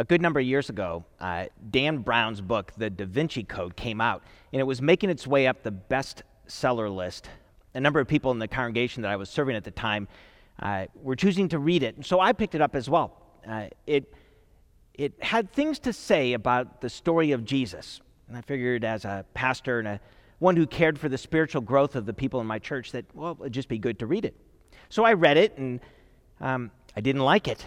A good number of years ago, uh, Dan Brown's book, The Da Vinci Code, came out, and it was making its way up the bestseller list. A number of people in the congregation that I was serving at the time uh, were choosing to read it, so I picked it up as well. Uh, it, it had things to say about the story of Jesus, and I figured as a pastor and a, one who cared for the spiritual growth of the people in my church that, well, it'd just be good to read it. So I read it, and um, I didn't like it.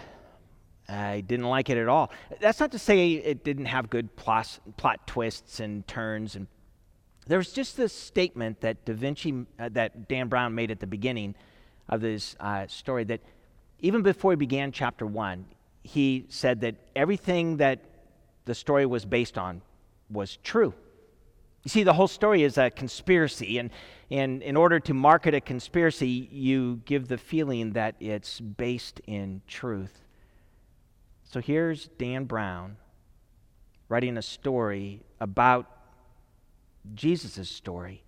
I didn't like it at all. That's not to say it didn't have good plot, plot twists and turns. And there was just this statement that Da Vinci, uh, that Dan Brown made at the beginning of this uh, story that even before he began chapter one, he said that everything that the story was based on was true. You see, the whole story is a conspiracy, and, and in order to market a conspiracy, you give the feeling that it's based in truth. So here's Dan Brown writing a story about Jesus' story,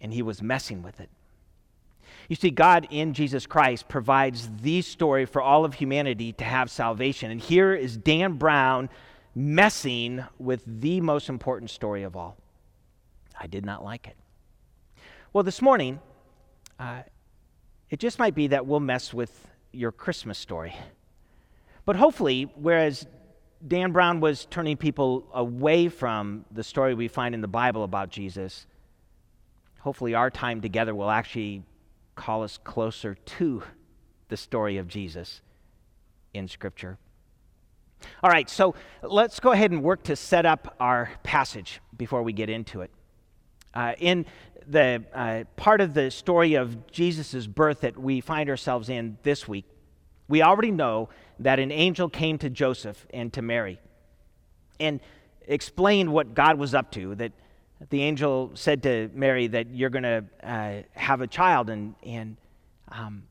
and he was messing with it. You see, God in Jesus Christ provides the story for all of humanity to have salvation. And here is Dan Brown messing with the most important story of all. I did not like it. Well, this morning, uh, it just might be that we'll mess with your Christmas story. But hopefully, whereas Dan Brown was turning people away from the story we find in the Bible about Jesus, hopefully our time together will actually call us closer to the story of Jesus in Scripture. All right, so let's go ahead and work to set up our passage before we get into it. Uh, in the uh, part of the story of Jesus' birth that we find ourselves in this week, we already know that an angel came to Joseph and to Mary and explained what God was up to. That the angel said to Mary that you're going to uh, have a child, and, and um,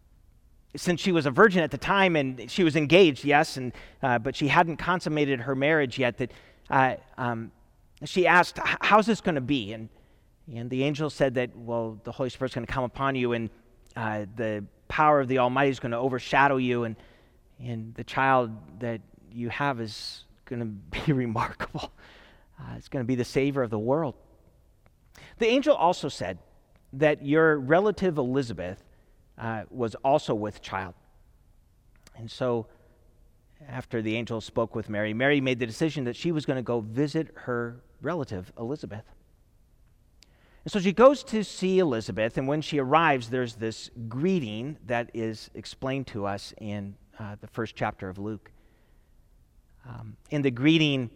since she was a virgin at the time and she was engaged, yes, and, uh, but she hadn't consummated her marriage yet, that uh, um, she asked, How's this going to be? And, and the angel said that, Well, the Holy Spirit's going to come upon you, and uh, the power of the Almighty is going to overshadow you, and, and the child that you have is going to be remarkable. Uh, it's going to be the Savior of the world. The angel also said that your relative Elizabeth uh, was also with child. And so, after the angel spoke with Mary, Mary made the decision that she was going to go visit her relative Elizabeth. And so she goes to see Elizabeth, and when she arrives, there's this greeting that is explained to us in uh, the first chapter of Luke. Um, in the greeting,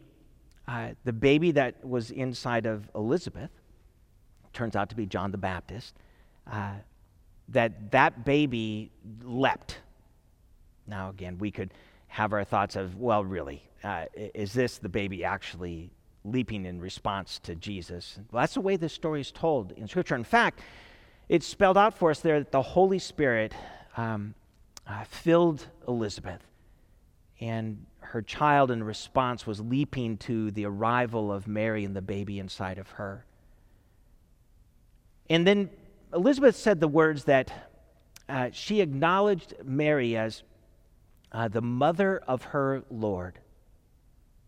uh, the baby that was inside of Elizabeth turns out to be John the Baptist. Uh, that that baby leapt. Now, again, we could have our thoughts of, well, really, uh, is this the baby actually leaping in response to Jesus. Well, that's the way this story is told in Scripture. In fact, it's spelled out for us there that the Holy Spirit um, uh, filled Elizabeth, and her child, in response, was leaping to the arrival of Mary and the baby inside of her. And then Elizabeth said the words that uh, she acknowledged Mary as uh, the mother of her Lord.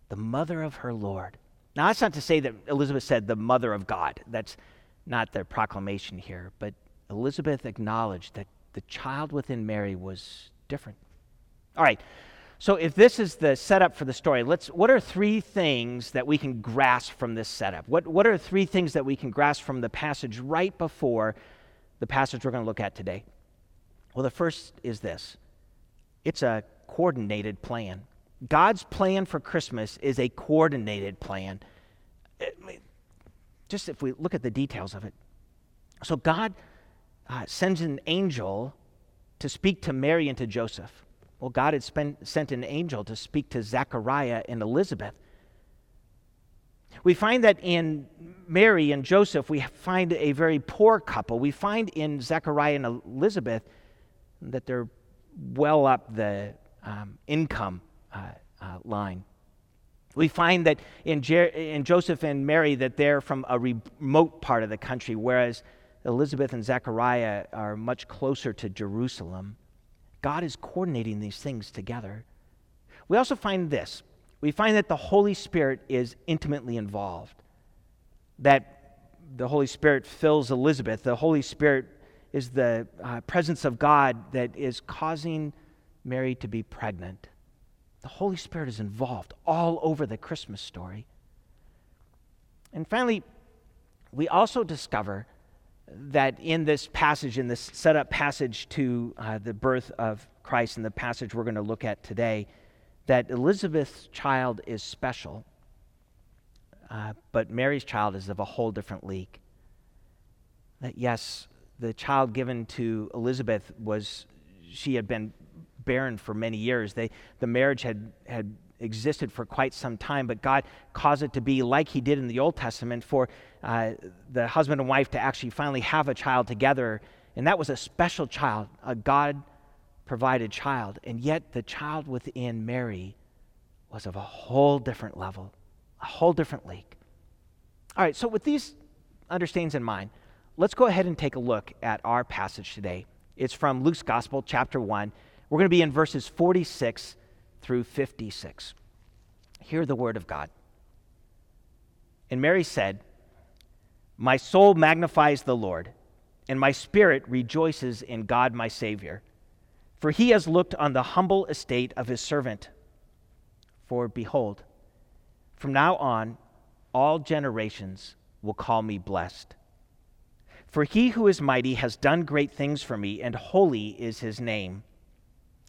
The mother of her Lord. Now, that's not to say that Elizabeth said the mother of God. That's not the proclamation here. But Elizabeth acknowledged that the child within Mary was different. All right. So, if this is the setup for the story, let's, what are three things that we can grasp from this setup? What, what are three things that we can grasp from the passage right before the passage we're going to look at today? Well, the first is this it's a coordinated plan. God's plan for Christmas is a coordinated plan. Just if we look at the details of it. So, God uh, sends an angel to speak to Mary and to Joseph. Well, God had spent, sent an angel to speak to Zechariah and Elizabeth. We find that in Mary and Joseph, we find a very poor couple. We find in Zechariah and Elizabeth that they're well up the um, income uh, uh, line. We find that in, Jer- in Joseph and Mary that they're from a remote part of the country, whereas Elizabeth and Zechariah are much closer to Jerusalem. God is coordinating these things together. We also find this we find that the Holy Spirit is intimately involved. That the Holy Spirit fills Elizabeth. The Holy Spirit is the uh, presence of God that is causing Mary to be pregnant. The Holy Spirit is involved all over the Christmas story. And finally, we also discover that in this passage, in this setup passage to uh, the birth of Christ, in the passage we're going to look at today, that Elizabeth's child is special, uh, but Mary's child is of a whole different league. That yes, the child given to Elizabeth was, she had been barren for many years. They, the marriage had, had existed for quite some time, but God caused it to be like He did in the Old Testament for uh, the husband and wife to actually finally have a child together. And that was a special child, a God provided child. And yet the child within Mary was of a whole different level, a whole different league. All right, so with these understandings in mind, let's go ahead and take a look at our passage today. It's from Luke's Gospel, chapter 1. We're going to be in verses 46 through 56. Hear the word of God. And Mary said, My soul magnifies the Lord, and my spirit rejoices in God my Savior, for he has looked on the humble estate of his servant. For behold, from now on, all generations will call me blessed. For he who is mighty has done great things for me, and holy is his name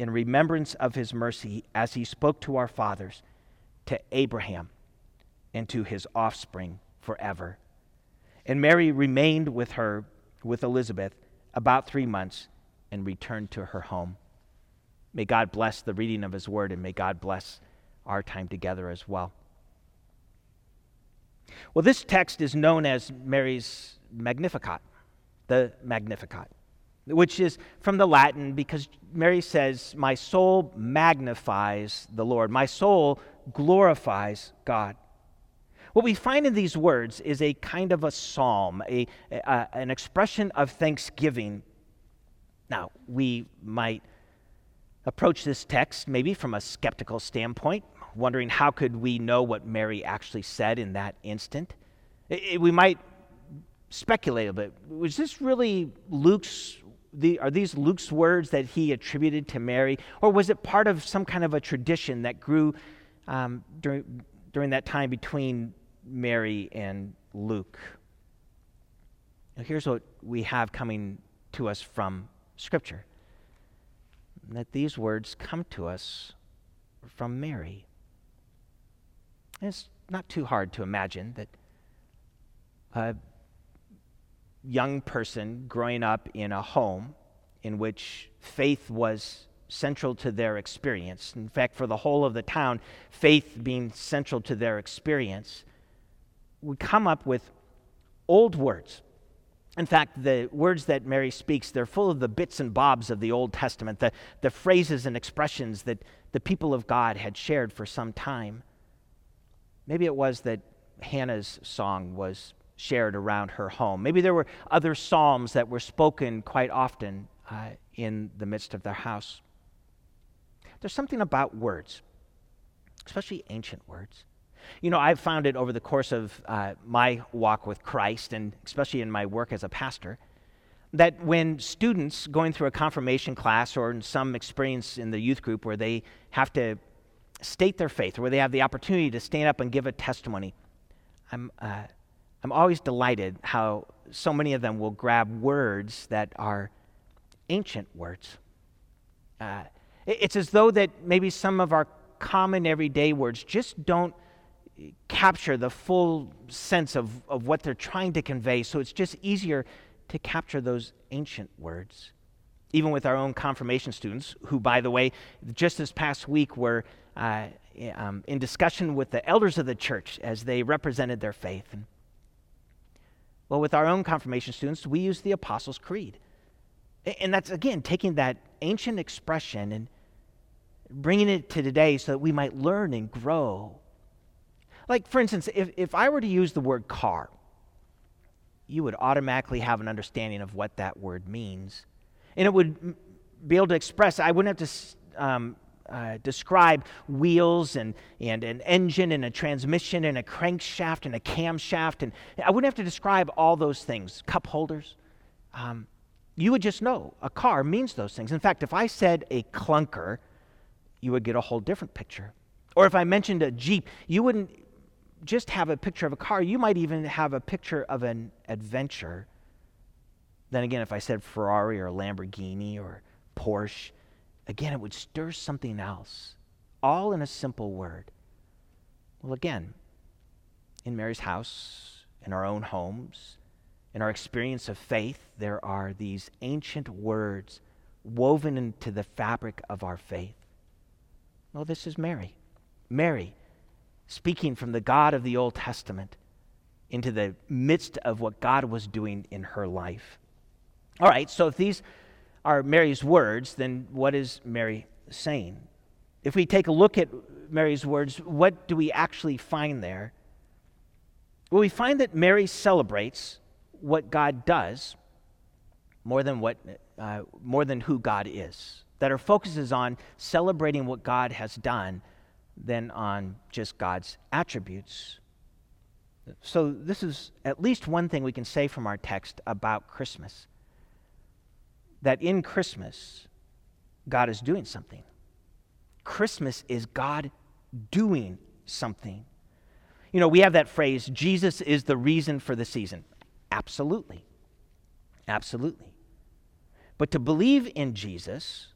in remembrance of his mercy as he spoke to our fathers, to Abraham, and to his offspring forever. And Mary remained with her, with Elizabeth, about three months and returned to her home. May God bless the reading of his word and may God bless our time together as well. Well, this text is known as Mary's Magnificat, the Magnificat which is from the Latin because Mary says, My soul magnifies the Lord, my soul glorifies God. What we find in these words is a kind of a psalm, a, a, an expression of thanksgiving. Now, we might approach this text maybe from a skeptical standpoint, wondering how could we know what Mary actually said in that instant. It, it, we might speculate a bit. Was this really Luke's the, are these Luke's words that he attributed to Mary, or was it part of some kind of a tradition that grew um, during, during that time between Mary and Luke? Now, here's what we have coming to us from Scripture that these words come to us from Mary. And it's not too hard to imagine that uh, young person growing up in a home in which faith was central to their experience. In fact, for the whole of the town, faith being central to their experience, would come up with old words. In fact, the words that Mary speaks, they're full of the bits and bobs of the Old Testament, the, the phrases and expressions that the people of God had shared for some time. Maybe it was that Hannah's song was shared around her home. Maybe there were other psalms that were spoken quite often uh, in the midst of their house. There's something about words, especially ancient words. You know, I've found it over the course of uh, my walk with Christ, and especially in my work as a pastor, that when students going through a confirmation class or in some experience in the youth group where they have to state their faith or where they have the opportunity to stand up and give a testimony, I'm, uh, I'm always delighted how so many of them will grab words that are ancient words. Uh, it's as though that maybe some of our common everyday words just don't capture the full sense of, of what they're trying to convey, so it's just easier to capture those ancient words. Even with our own confirmation students, who, by the way, just this past week were uh, um, in discussion with the elders of the church as they represented their faith. And, well, with our own confirmation students, we use the Apostles' Creed. And that's, again, taking that ancient expression and bringing it to today so that we might learn and grow. Like, for instance, if, if I were to use the word car, you would automatically have an understanding of what that word means. And it would be able to express, I wouldn't have to um, uh, describe wheels and, and an engine and a transmission and a crankshaft and a camshaft. And I wouldn't have to describe all those things, cup holders. Um, you would just know a car means those things. In fact, if I said a clunker, you would get a whole different picture. Or if I mentioned a Jeep, you wouldn't just have a picture of a car, you might even have a picture of an adventure. Then again, if I said Ferrari or Lamborghini or Porsche, again, it would stir something else, all in a simple word. Well, again, in Mary's house, in our own homes, in our experience of faith, there are these ancient words woven into the fabric of our faith. Well, this is Mary. Mary, speaking from the God of the Old Testament into the midst of what God was doing in her life. All right, so if these are Mary's words, then what is Mary saying? If we take a look at Mary's words, what do we actually find there? Well, we find that Mary celebrates what God does more than, what, uh, more than who God is. That her focus is on celebrating what God has done than on just God's attributes. So, this is at least one thing we can say from our text about Christmas that in Christmas, God is doing something. Christmas is God doing something. You know, we have that phrase, Jesus is the reason for the season. Absolutely. Absolutely. But to believe in Jesus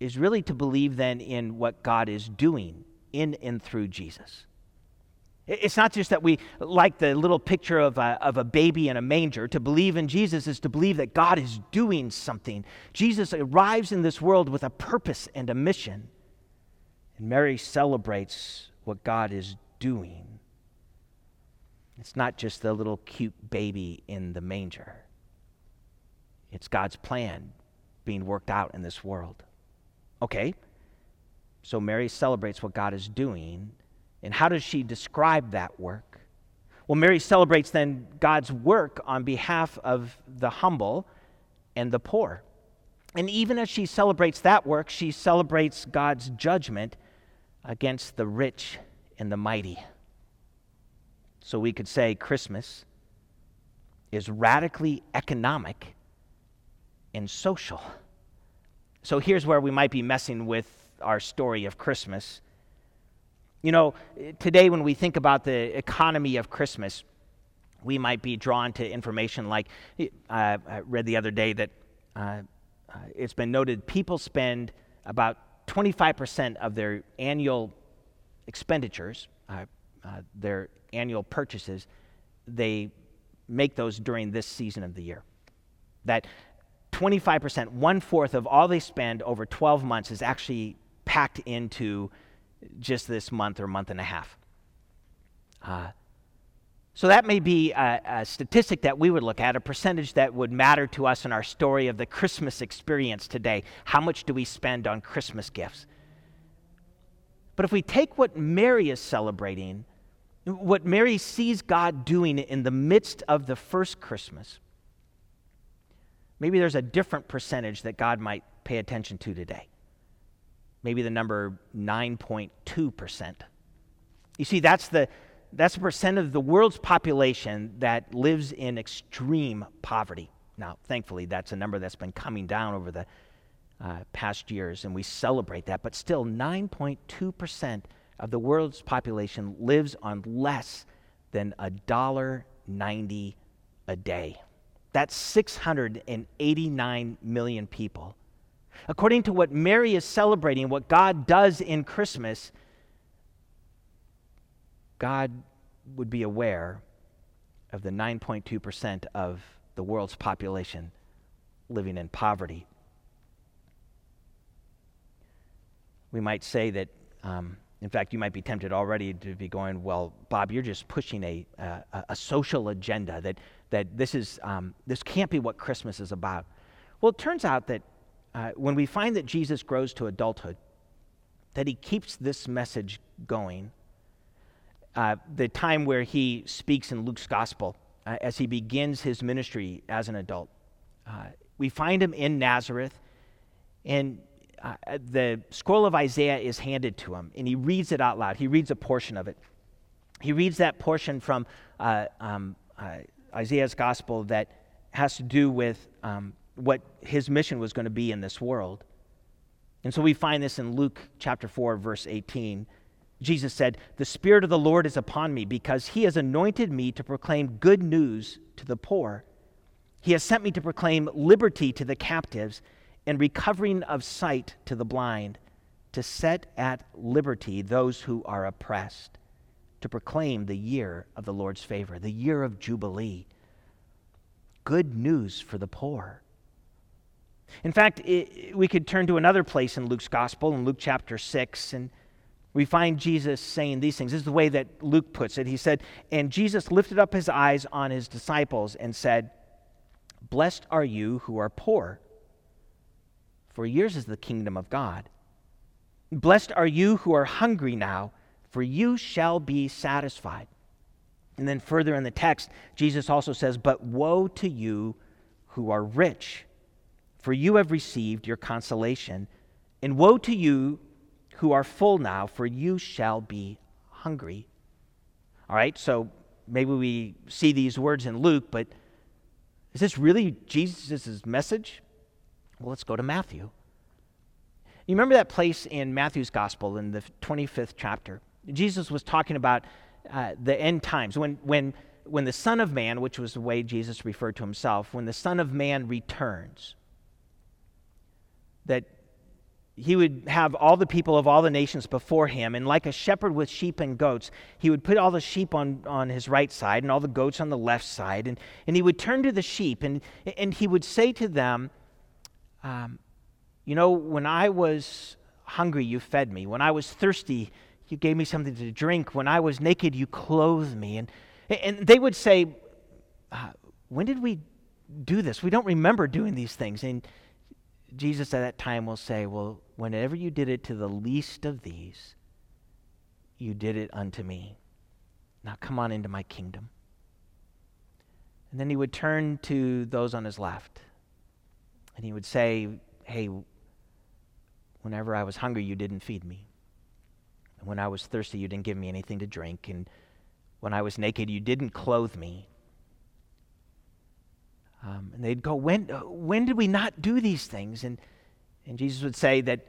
is really to believe then in what God is doing in and through Jesus. It's not just that we like the little picture of a, of a baby in a manger. To believe in Jesus is to believe that God is doing something. Jesus arrives in this world with a purpose and a mission. And Mary celebrates what God is doing. It's not just the little cute baby in the manger, it's God's plan being worked out in this world. Okay, so Mary celebrates what God is doing. And how does she describe that work? Well, Mary celebrates then God's work on behalf of the humble and the poor. And even as she celebrates that work, she celebrates God's judgment against the rich and the mighty. So we could say Christmas is radically economic and social. So here's where we might be messing with our story of Christmas. You know, today when we think about the economy of Christmas, we might be drawn to information like uh, I read the other day that uh, uh, it's been noted people spend about 25% of their annual expenditures, uh, uh, their annual purchases, they make those during this season of the year. That 25%, one fourth of all they spend over 12 months is actually packed into just this month or month and a half. Uh, so that may be a, a, statistic that we would look at, a percentage that would matter to us in our story of the Christmas experience today. How much do we spend on Christmas gifts? But if we take what Mary is celebrating, what Mary sees God doing in the midst of the first Christmas, Maybe there's a different percentage that God might pay attention to today. Maybe the number 9.2%. You see, that's the, that's the percent of the world's population that lives in extreme poverty. Now, thankfully, that's a number that's been coming down over the uh, past years, and we celebrate that. But still, 9.2% of the world's population lives on less than $1.90 a day. That's 689 million people. According to what Mary is celebrating, what God does in Christmas, God would be aware of the 9.2% of the world's population living in poverty. We might say that Um, in fact, you might be tempted already to be going, well, Bob, you're just pushing a, a, a social agenda that, that this, is, um, this can't be what Christmas is about. Well, it turns out that uh, when we find that Jesus grows to adulthood, that he keeps this message going. Uh, the time where he speaks in Luke's gospel uh, as he begins his ministry as an adult, uh, we find him in Nazareth, and uh, the scroll of Isaiah is handed to him, and he reads it out loud. He reads a portion of it. He reads that portion from uh, um, Isaiah's gospel that has to do with um, what his mission was going to be in this world. And so we find this in Luke chapter 4, verse 18. Jesus said, The Spirit of the Lord is upon me because he has anointed me to proclaim good news to the poor. He has sent me to proclaim liberty to the captives and recovering of sight to the blind, to set at liberty those who are oppressed, to proclaim the year of the Lord's favor, the year of Jubilee. Good news for the poor. In fact, it, we could turn to another place in Luke's gospel, in Luke chapter 6, and we find Jesus saying these things. This is the way that Luke puts it. He said, And Jesus lifted up his eyes on his disciples and said, Blessed are you who are poor for yours is the kingdom of God. Blessed are you who are hungry now, for you shall be satisfied. And then further in the text, Jesus also says, But woe to you who are rich, for you have received your consolation. And woe to you who are full now, for you shall be hungry. All right, so maybe we see these words in Luke, but is this really Jesus' message? Well, let's go to Matthew. You remember that place in Matthew's gospel in the 25th chapter? Jesus was talking about uh, the end times, when, when, when the Son of Man, which was the way Jesus referred to himself, when the Son of Man returns, that he would have all the people of all the nations before him, and like a shepherd with sheep and goats, he would put all the sheep on, on his right side and all the goats on the left side, and, and he would turn to the sheep and, and he would say to them, um, You know, when I was hungry, you fed me. When I was thirsty, you gave me something to drink. When I was naked, you clothed me. And, and they would say, uh, When did we do this? We don't remember doing these things. And Jesus at that time will say, Well, whenever you did it to the least of these, you did it unto me. Now come on into my kingdom. And then he would turn to those on his left and he would say, Hey, whenever I was hungry, you didn't feed me. And when I was thirsty, you didn't give me anything to drink. And when I was naked, you didn't clothe me. Um, and they'd go, when, when did we not do these things? And, and Jesus would say that,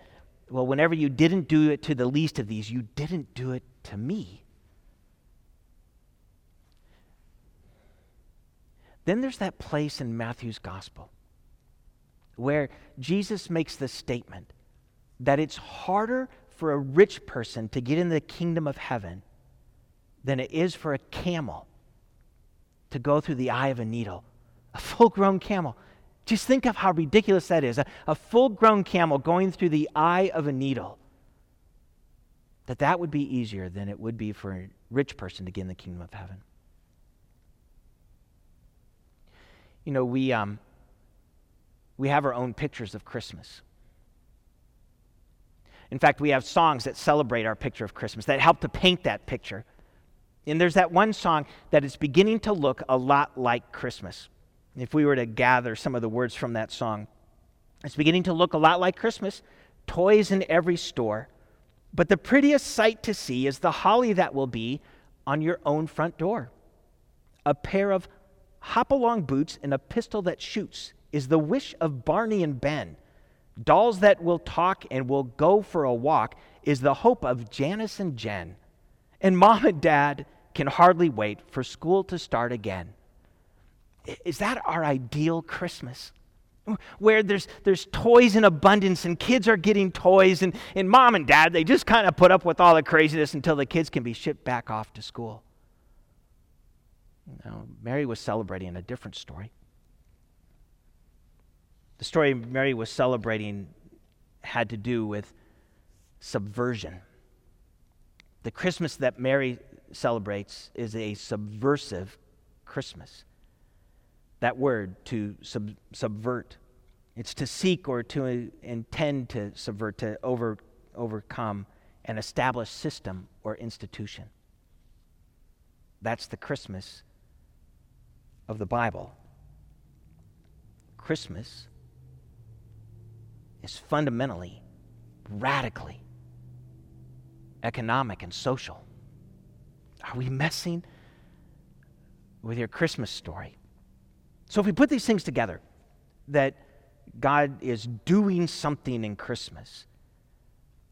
well, whenever you didn't do it to the least of these, you didn't do it to me. Then there's that place in Matthew's gospel where Jesus makes the statement that it's harder for a rich person to get in the kingdom of heaven than it is for a camel to go through the eye of a needle. A full grown camel. Just think of how ridiculous that is. A, a full grown camel going through the eye of a needle. That that would be easier than it would be for a rich person to get in the kingdom of heaven. You know, we, um, we have our own pictures of Christmas. In fact, we have songs that celebrate our picture of Christmas, that help to paint that picture. And there's that one song that is beginning to look a lot like Christmas. If we were to gather some of the words from that song, it's beginning to look a lot like Christmas, toys in every store. But the prettiest sight to see is the holly that will be on your own front door. A pair of hop along boots and a pistol that shoots is the wish of Barney and Ben. Dolls that will talk and will go for a walk is the hope of Janice and Jen. And mom and dad can hardly wait for school to start again. Is that our ideal Christmas? Where there's, there's toys in abundance and kids are getting toys, and, and mom and dad, they just kind of put up with all the craziness until the kids can be shipped back off to school. Now, Mary was celebrating a different story. The story Mary was celebrating had to do with subversion. The Christmas that Mary celebrates is a subversive Christmas. That word, to sub- subvert, it's to seek or to intend to subvert, to over, overcome an established system or institution. That's the Christmas of the Bible. Christmas is fundamentally, radically economic and social. Are we messing with your Christmas story? So, if we put these things together, that God is doing something in Christmas,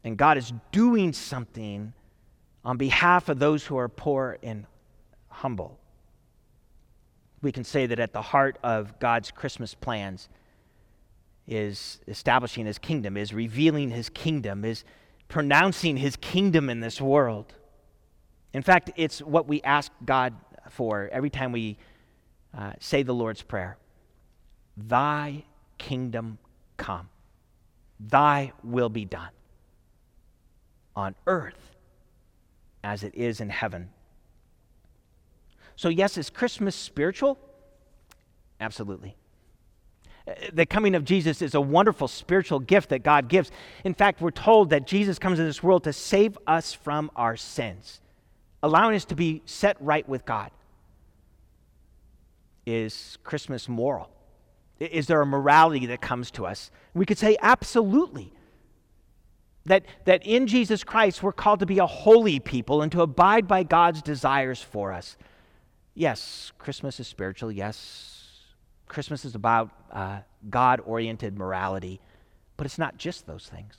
and God is doing something on behalf of those who are poor and humble, we can say that at the heart of God's Christmas plans is establishing his kingdom, is revealing his kingdom, is pronouncing his kingdom in this world. In fact, it's what we ask God for every time we uh, say the Lord's Prayer Thy kingdom come, thy will be done on earth as it is in heaven. So, yes, is Christmas spiritual? Absolutely. The coming of Jesus is a wonderful spiritual gift that God gives. In fact, we're told that Jesus comes in this world to save us from our sins, allowing us to be set right with God. Is Christmas moral? Is there a morality that comes to us? We could say absolutely. That, that in Jesus Christ, we're called to be a holy people and to abide by God's desires for us. Yes, Christmas is spiritual. Yes, Christmas is about uh, God oriented morality, but it's not just those things.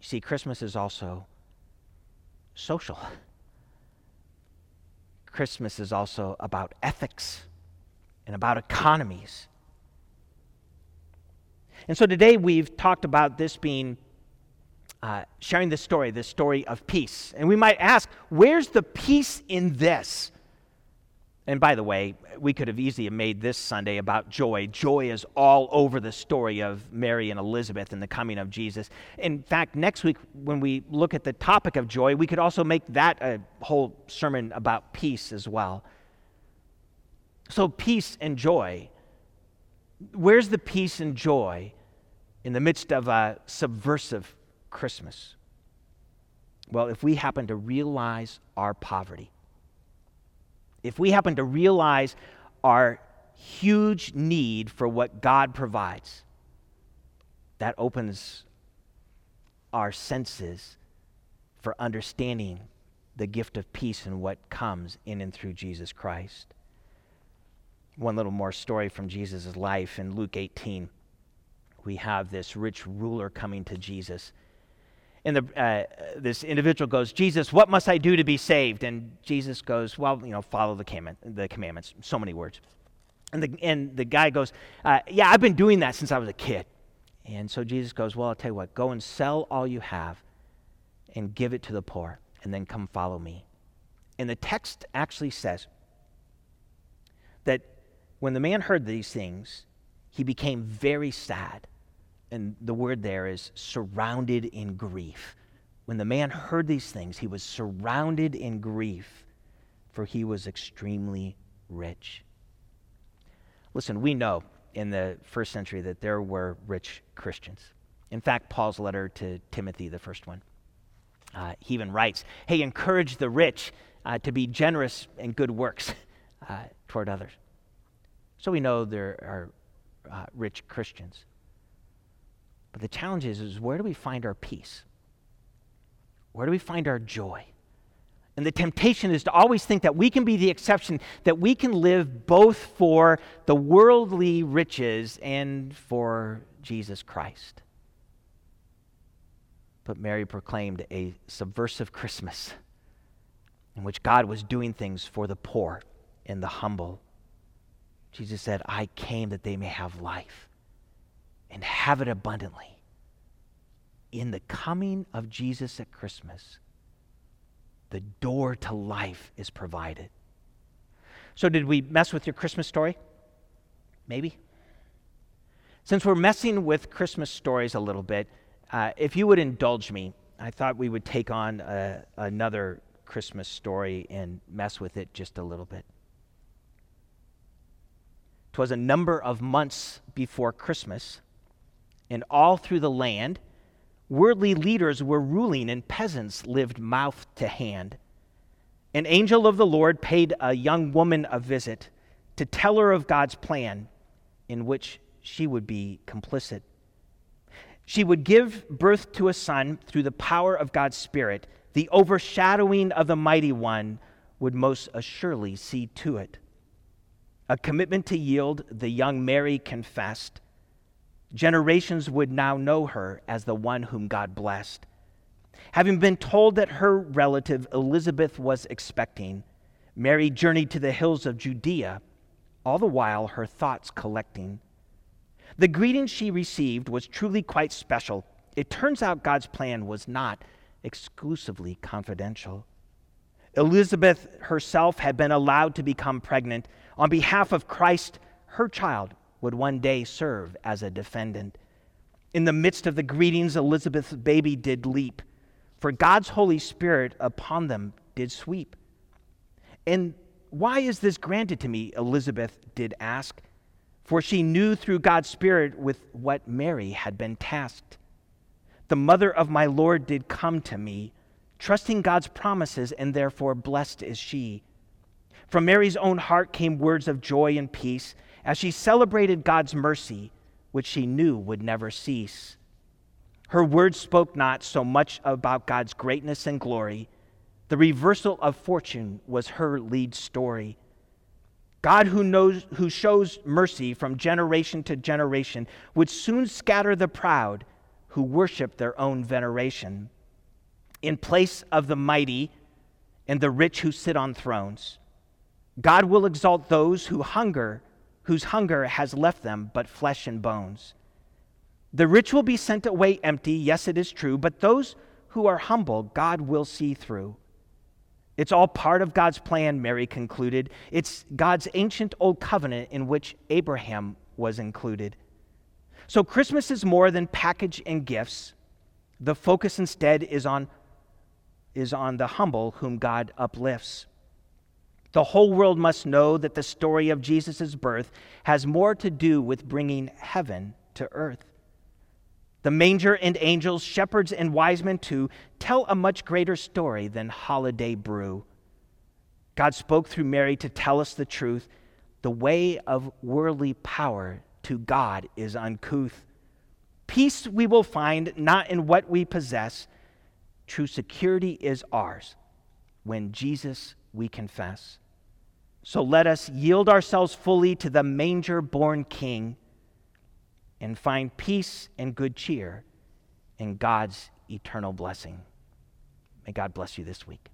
You see, Christmas is also social. Christmas is also about ethics and about economies. And so today we've talked about this being uh, sharing this story, this story of peace. And we might ask, where's the peace in this? And by the way, we could have easily made this Sunday about joy. Joy is all over the story of Mary and Elizabeth and the coming of Jesus. In fact, next week, when we look at the topic of joy, we could also make that a whole sermon about peace as well. So, peace and joy. Where's the peace and joy in the midst of a subversive Christmas? Well, if we happen to realize our poverty, if we happen to realize our huge need for what God provides, that opens our senses for understanding the gift of peace and what comes in and through Jesus Christ. One little more story from Jesus' life in Luke 18. We have this rich ruler coming to Jesus and the, uh, this individual goes, Jesus, what must I do to be saved? And Jesus goes, Well, you know, follow the, command, the commandments. So many words. And the, and the guy goes, uh, Yeah, I've been doing that since I was a kid. And so Jesus goes, Well, I'll tell you what, go and sell all you have and give it to the poor, and then come follow me. And the text actually says that when the man heard these things, he became very sad and the word there is surrounded in grief. When the man heard these things, he was surrounded in grief, for he was extremely rich. Listen, we know in the first century that there were rich Christians. In fact, Paul's letter to Timothy, the first one, uh, he even writes, Hey, encourage the rich uh, to be generous in good works uh, toward others. So we know there are uh, rich Christians. But the challenge is, is where do we find our peace? Where do we find our joy? And the temptation is to always think that we can be the exception, that we can live both for the worldly riches and for Jesus Christ. But Mary proclaimed a subversive Christmas in which God was doing things for the poor and the humble. Jesus said, I came that they may have life and have it abundantly. In the coming of Jesus at Christmas, the door to life is provided. So, did we mess with your Christmas story? Maybe. Since we're messing with Christmas stories a little bit, uh, if you would indulge me, I thought we would take on a, another Christmas story and mess with it just a little bit. 'Twas a number of months before Christmas, and all through the land, worldly leaders were ruling and peasants lived mouth to hand. An angel of the Lord paid a young woman a visit to tell her of God's plan in which she would be complicit. She would give birth to a son through the power of God's Spirit. The overshadowing of the Mighty One would most assuredly see to it. A commitment to yield, the young Mary confessed. Generations would now know her as the one whom God blessed. Having been told that her relative Elizabeth was expecting, Mary journeyed to the hills of Judea, all the while her thoughts collecting. The greeting she received was truly quite special. It turns out God's plan was not exclusively confidential. Elizabeth herself had been allowed to become pregnant. On behalf of Christ, her child would one day serve as a defendant. In the midst of the greetings, Elizabeth's baby did leap, for God's Holy Spirit upon them did sweep. And why is this granted to me? Elizabeth did ask for she knew through God's Spirit with what Mary had been tasked. The mother of my Lord did come to me, trusting God's promises, and therefore blessed is she. From Mary's own heart came words of joy and peace as she celebrated God's mercy, which she knew would never cease. Her words spoke not so much about God's greatness and glory. The reversal of fortune was her lead story. God, who, knows, who shows mercy from generation to generation, would soon scatter the proud who worship their own veneration. In place of the mighty and the rich who sit on thrones, God will exalt those who hunger, whose hunger has left them but flesh and bones. The rich will be sent away empty, yes, it is true, but those who are humble, God will see through. It's all part of God's plan, Mary concluded. It's God's ancient old covenant in which Abraham was included. So Christmas is more than package and gifts. The focus instead is on, is on the humble whom God uplifts. The whole world must know that the story of Jesus' birth has more to do with bringing heaven to earth. The manger and angels, shepherds and wise men too, tell a much greater story than holiday brew. God spoke through Mary to tell us the truth. The way of worldly power to God is uncouth. Peace we will find not in what we possess. True security is ours when Jesus we confess. So let us yield ourselves fully to the manger born King and find peace and good cheer in God's eternal blessing. May God bless you this week.